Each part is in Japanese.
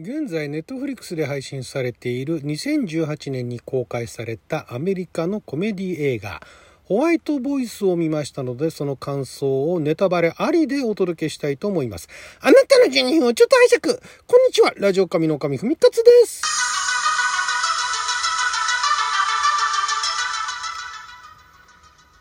現在ネットフリックスで配信されている2018年に公開されたアメリカのコメディ映画ホワイトボイスを見ましたのでその感想をネタバレありでお届けしたいと思います。あなたの12分をちょっと拝借。こんにちは。ラジオ神の神ふみかつです。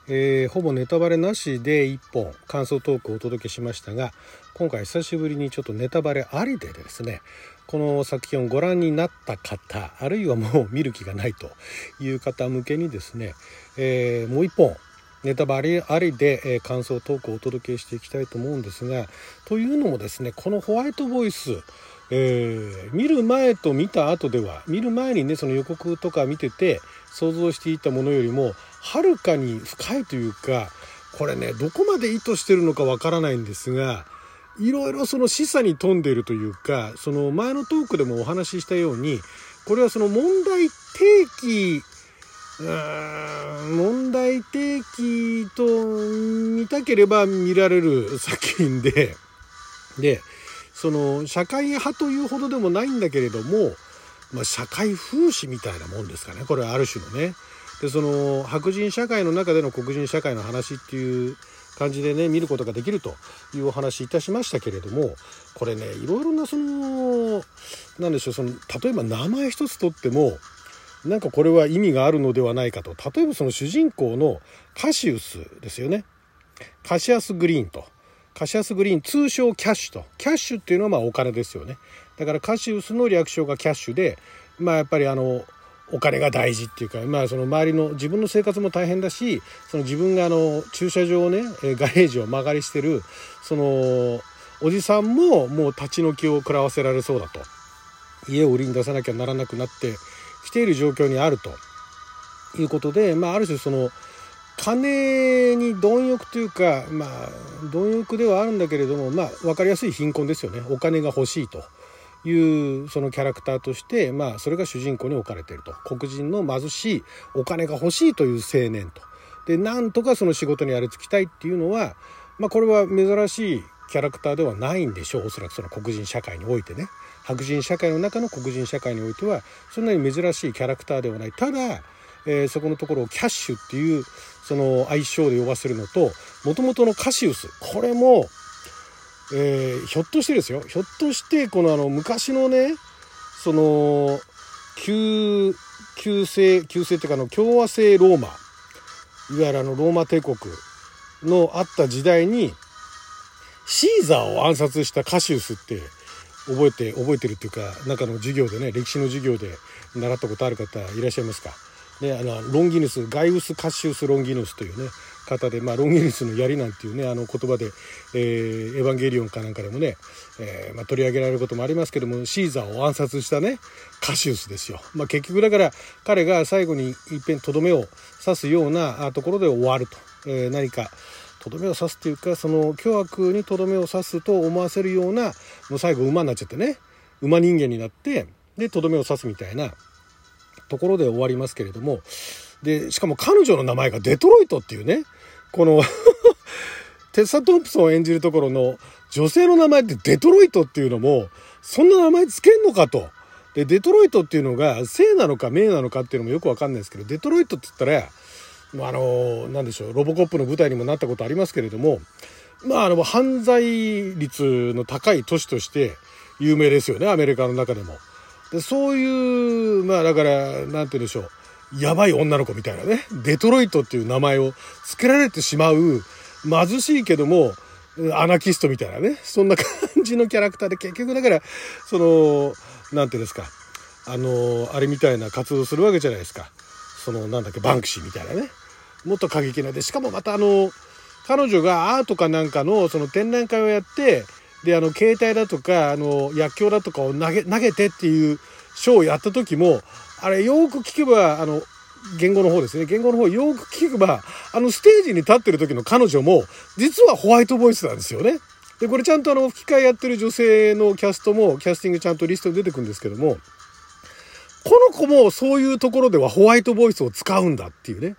えー、ほぼネタバレなしで1本感想トークをお届けしましたが今回久しぶりにちょっとネタバレありでですねこの作品をご覧になった方あるいはもう見る気がないという方向けにですね、えー、もう一本ネタバレありで、感想トークをお届けしていきたいと思うんですがというのもですねこのホワイトボイスえー、見る前と見た後では見る前にねその予告とか見てて想像していたものよりもはるかに深いというかこれねどこまで意図してるのかわからないんですがいろいろその示唆に富んでいるというかその前のトークでもお話ししたようにこれはその問題提起問題提起と見たければ見られる作品ででその社会派というほどでもないんだけれども、まあ、社会風刺みたいなもんですかね。これはある種のね。でその白人社会の中での黒人社会の話っていう感じでね見ることができるというお話いたしましたけれどもこれねいろいろなその何でしょうその例えば名前一つとってもなんかこれは意味があるのではないかと。例えばその主人公のカシウスですよね。カシアス・グリーンと。カシアス・グリーン通称キャッシュと。キャッシュっていうのはまあお金ですよね。だからカシウスの略称がキャッシュでまあやっぱりあのお金が大事っていうか、まあ、その周りの自分の生活も大変だしその自分があの駐車場をねガレージを間借りしてるそのおじさんももう立ち退きを食らわせられそうだと。家を売りに出さなきゃならなくなってきている状況にあると。いうことで、まあ、ある種その金に貪欲というかまあ貪欲ではあるんだけれどもまあ分かりやすい貧困ですよね。お金が欲しいと。いうそのキャラクターとして、まあ、それが主人公に置かれていると。黒人の貧しいお金が欲しいという青年と。でなんとかその仕事にやりつきたいっていうのは、まあ、これは珍しいキャラクターではないんでしょう。おそらくその黒人社会においてね。白人社会の中の黒人社会においてはそんなに珍しいキャラクターではない。ただ、えー、そこのところをキャッシュっていうその愛称で呼ばせるのともともとのカシウス。これもえー、ひょっとしてですよひょっとしてこのあの昔のねその旧旧世旧世っていうかの共和制ローマいわゆるあのローマ帝国のあった時代にシーザーを暗殺したカシウスって覚えて覚えてるっていうか中の授業でね歴史の授業で習ったことある方いらっしゃいますか？ね、あのロンギヌスガイウス・カッシウス・ロンギヌスというね方で、まあ、ロンギヌスの槍なんていうねあの言葉で、えー、エヴァンゲリオンかなんかでもね、えー、まあ、取り上げられることもありますけどもシーザーを暗殺したねカシウスですよ、まあ、結局だから彼が最後にいっぺんとどめを刺すようなところで終わると、えー、何かとどめを刺すっていうかその巨悪にとどめを刺すと思わせるようなもう最後馬になっちゃってね。馬人間になってでとどめを刺すみたいな。ところで終わりますけれどもでしかも彼女の名前がデトロイトっていうねこの テッサ・トンプソンを演じるところの女性の名前ってデトロイトっていうのも、そんな名前つけんのかと。で、デトロイトっていうのが、姓なのか名なのかっていうのもよくわかんないですけど、デトロイトって言ったら、あの、なんでしょう、ロボコップの舞台にもなったことありますけれども、まあ、あの、犯罪率の高い都市として有名ですよね、アメリカの中でも。でそういう、まあ、だから、なんて言うんでしょう。やばい女の子みたいなね、デトロイトっていう名前を付けられてしまう、貧しいけども、アナキストみたいなね、そんな感じのキャラクターで結局だから、その、なんていうんですか、あの、あれみたいな活動するわけじゃないですか。その、なんだっけ、バンクシーみたいなね。もっと過激なで、しかもまたあの、彼女がアートかなんかのその展覧会をやって、で、あの、携帯だとか、あの、薬莢だとかを投げ、投げてっていうショーをやった時も、あれよく聞けば、あの、言語の方ですね。言語の方よく聞けば、あのステージに立ってる時の彼女も、実はホワイトボイスなんですよね。で、これちゃんとあの、吹き替えやってる女性のキャストも、キャスティングちゃんとリストに出てくるんですけども、この子もそういうところではホワイトボイスを使うんだっていうね。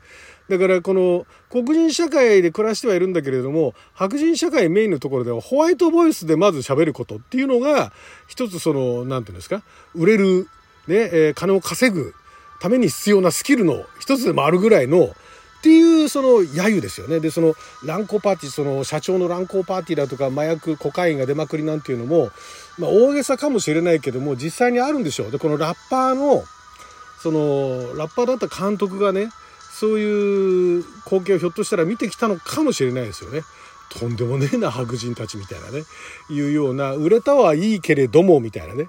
だからこの黒人社会で暮らしてはいるんだけれども、白人社会メインのところではホワイトボイスでまず喋ることっていうのが、一つその、なんていうんですか、売れる、ね、えー、金を稼ぐために必要なスキルの一つでもあるぐらいの、っていうその揶揄ですよね。で、その乱交パーティー、その社長の乱交パーティーだとか麻薬、コカインが出まくりなんていうのも、まあ大げさかもしれないけども、実際にあるんでしょう。で、このラッパーの、その、ラッパーだった監督がね、そういう光景をひょっとしたら見てきたのかもしれないですよね。とんでもねえな白人たちみたいなね。いうような売れたはいいけれどもみたいなね。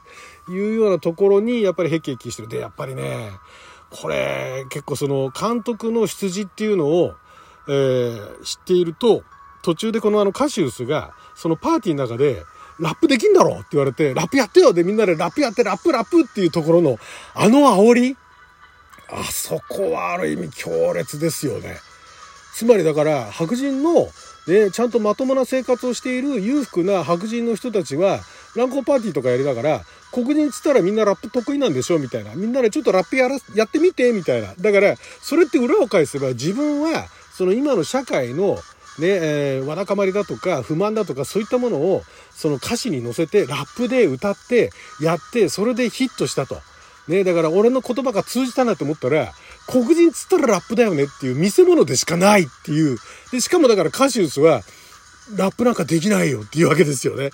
いうようなところにやっぱりへきへきしてる。でやっぱりねこれ結構その監督の出自っていうのを、えー、知っていると途中でこのあのカシウスがそのパーティーの中でラップできんだろって言われて、ラップやってよでみんなでラップやって、ラップラップっていうところの、あの煽りあそこはある意味強烈ですよね。つまりだから白人の、ね、ちゃんとまともな生活をしている裕福な白人の人たちは乱交パーティーとかやりながら黒人っつったらみんなラップ得意なんでしょみたいなみんなでちょっとラップやらやってみてみたいなだからそれって裏を返せば自分はその今の社会のねえー、わだかまりだとか不満だとかそういったものをその歌詞に乗せてラップで歌ってやってそれでヒットしたと。ね、だから俺の言葉が通じたなと思ったら、黒人つったらラップだよねっていう見せ物でしかないっていう。で、しかもだからカシウスは、ラップなんかできないよっていうわけですよね。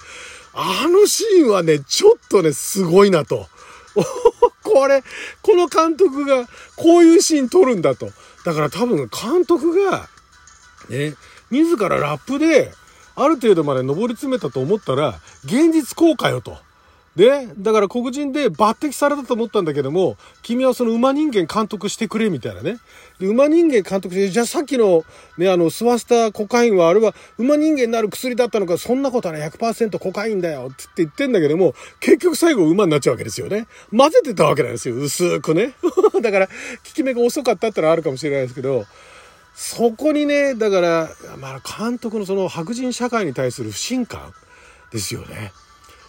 あのシーンはね、ちょっとね、すごいなと。これ、この監督がこういうシーン撮るんだと。だから多分監督が、ね、自らラップで、ある程度まで上り詰めたと思ったら、現実公開よと。で、だから黒人で抜擢されたと思ったんだけども、君はその馬人間監督してくれ、みたいなね。で、馬人間監督して、じゃあさっきの、ね、あの、スワスタコカインは、あれは馬人間になる薬だったのか、そんなことはね、100%コカインだよ、って言ってんだけども、結局最後馬になっちゃうわけですよね。混ぜてたわけなんですよ、薄くね。だから、効き目が遅かったってのはあるかもしれないですけど、そこにね、だから、まあ、監督のその白人社会に対する不信感ですよね。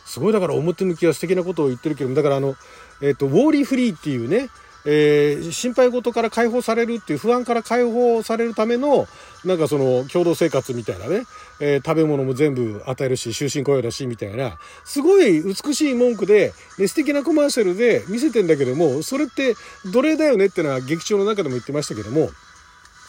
すごいだから表向きは素敵なことを言ってるけどだからあの、えっ、ー、と、ウォーリーフリーっていうね、えー、心配事から解放されるっていう不安から解放されるためのなんかその共同生活みたいなね、えー、食べ物も全部与えるし終身雇用だしみたいなすごい美しい文句で、ね、素敵なコマーシャルで見せてんだけどもそれって奴隷だよねってのは劇中の中でも言ってましたけども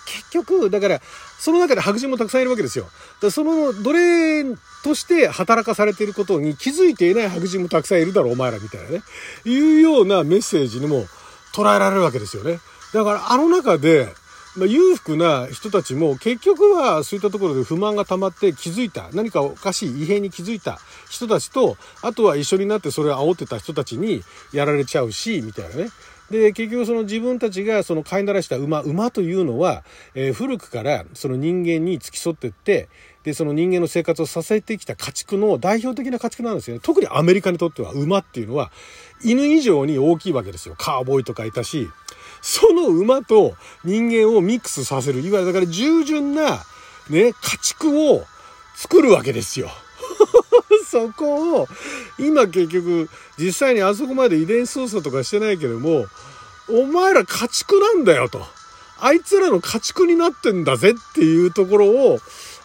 結局、だから、その中で白人もたくさんいるわけですよ。だその奴隷として働かされていることに気づいていない白人もたくさんいるだろう、お前らみたいなね。いうようなメッセージにも捉えられるわけですよね。だからあの中で、ま、裕福な人たちも結局はそういったところで不満が溜まって気づいた何かおかしい異変に気づいた人たちとあとは一緒になってそれを煽ってた人たちにやられちゃうしみたいなねで、結局その自分たちがその飼いならした馬、馬というのは、えー、古くからその人間に付き添ってって、で、その人間の生活を支えてきた家畜の代表的な家畜なんですよね。特にアメリカにとっては馬っていうのは犬以上に大きいわけですよ。カーボーイとかいたし、その馬と人間をミックスさせる、いわゆるだから従順なね、家畜を作るわけですよ。そこを、今結局、実際にあそこまで遺伝操作とかしてないけども、お前ら家畜なんだよと。あいつらの家畜になってんだぜっていうところを、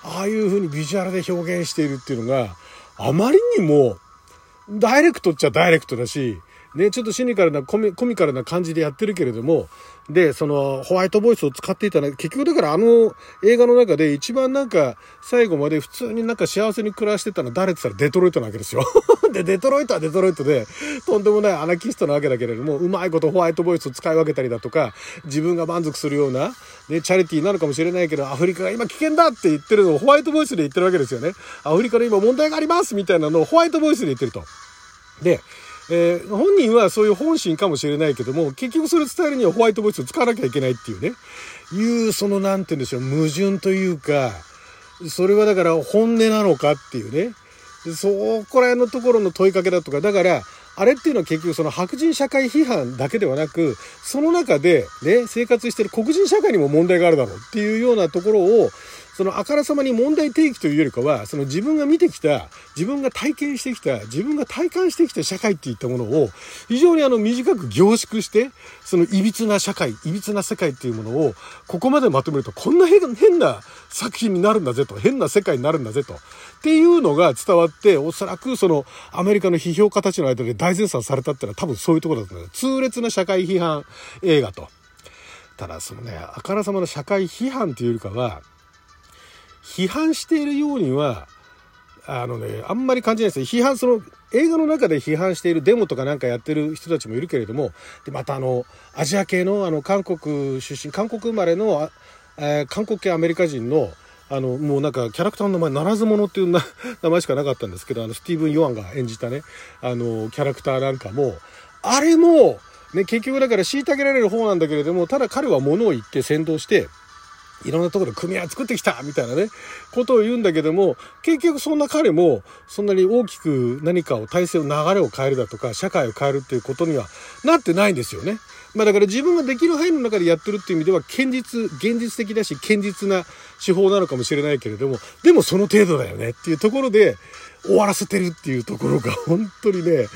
ああいう風にビジュアルで表現しているっていうのが、あまりにも、ダイレクトっちゃダイレクトだし、ね、ちょっとシニカルなコミコミカルな感じでやってるけれども、で、そのホワイトボイスを使っていたら、結局だからあの映画の中で一番なんか最後まで普通になんか幸せに暮らしてたのは誰って言ったらデトロイトなわけですよ。で、デトロイトはデトロイトで、とんでもないアナキストなわけだけれども、うまいことホワイトボイスを使い分けたりだとか、自分が満足するような、ね、チャリティーなのかもしれないけど、アフリカが今危険だって言ってるのをホワイトボイスで言ってるわけですよね。アフリカの今問題がありますみたいなのをホワイトボイスで言ってると。で、えー、本人はそういう本心かもしれないけども、結局それ伝えるにはホワイトボイスを使わなきゃいけないっていうね、いう、その、なんて言うんでしょう、矛盾というか、それはだから本音なのかっていうね、そこら辺のところの問いかけだとか、だから、あれっていうのは結局その白人社会批判だけではなく、その中でね、生活してる黒人社会にも問題があるだろうっていうようなところを、そのあからさまに問題提起というよりかは、その自分が見てきた、自分が体験してきた、自分が体感してきた社会っていったものを、非常にあの短く凝縮して、その歪な社会、歪な世界っていうものを、ここまでまとめると、こんな変な作品になるんだぜと、変な世界になるんだぜと。っていうのが伝わって、おそらくそのアメリカの批評家たちの間で大絶賛されたってのは多分そういうところだと思う。痛烈な社会批判映画と。ただそのね、あからさまな社会批判っていうよりかは、批判しているようには、あのね、あんまり感じないです批判、その、映画の中で批判しているデモとかなんかやってる人たちもいるけれども、で、またあの、アジア系の、あの、韓国出身、韓国生まれの、えー、韓国系アメリカ人の、あの、もうなんかキャラクターの名前、ならず者っていう 名前しかなかったんですけど、あの、スティーブン・ヨアンが演じたね、あの、キャラクターなんかも、あれも、ね、結局だから虐げられる方なんだけれども、ただ彼は物を言って先導して、いろんなところで組合作ってきたみたいなね、ことを言うんだけども、結局そんな彼も、そんなに大きく何かを、体制を流れを変えるだとか、社会を変えるっていうことにはなってないんですよね。まあだから自分ができる範囲の中でやってるっていう意味では、堅実、現実的だし、堅実な手法なのかもしれないけれども、でもその程度だよねっていうところで、終わらせてるっていうところが本当にね、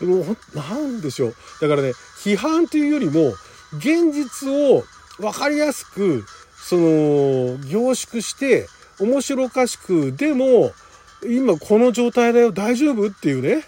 もう、なんでしょう。だからね、批判というよりも、現実を分かりやすく、その、凝縮して、面白おかしく、でも、今この状態だよ、大丈夫っていうね。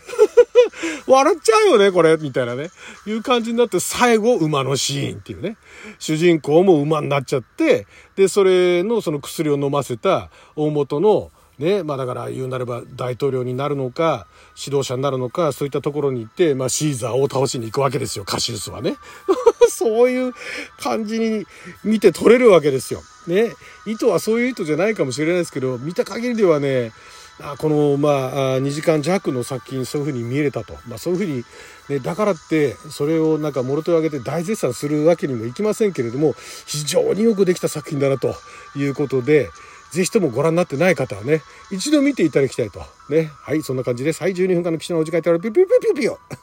笑っちゃうよね、これ、みたいなね。いう感じになって、最後、馬のシーンっていうね。主人公も馬になっちゃって、で、それのその薬を飲ませた大元の、ね、まあだから言うなれば大統領になるのか、指導者になるのか、そういったところに行って、まあシーザーを倒しに行くわけですよ、カシウスはね。そういう感じに見て取れるわけですよ。ね。意図はそういう意図じゃないかもしれないですけど、見た限りではね、あこの、まあ、2時間弱の作品、そういうふうに見えれたと。まあ、そういうふうに、ね、だからって、それをなんか、もろ手を挙げて大絶賛するわけにもいきませんけれども、非常によくできた作品だなということで、ぜひともご覧になってない方はね、一度見ていただきたいと。ね。はい、そんな感じです。はい、12分間の記者のお時間いたらピュピュピュピュピュ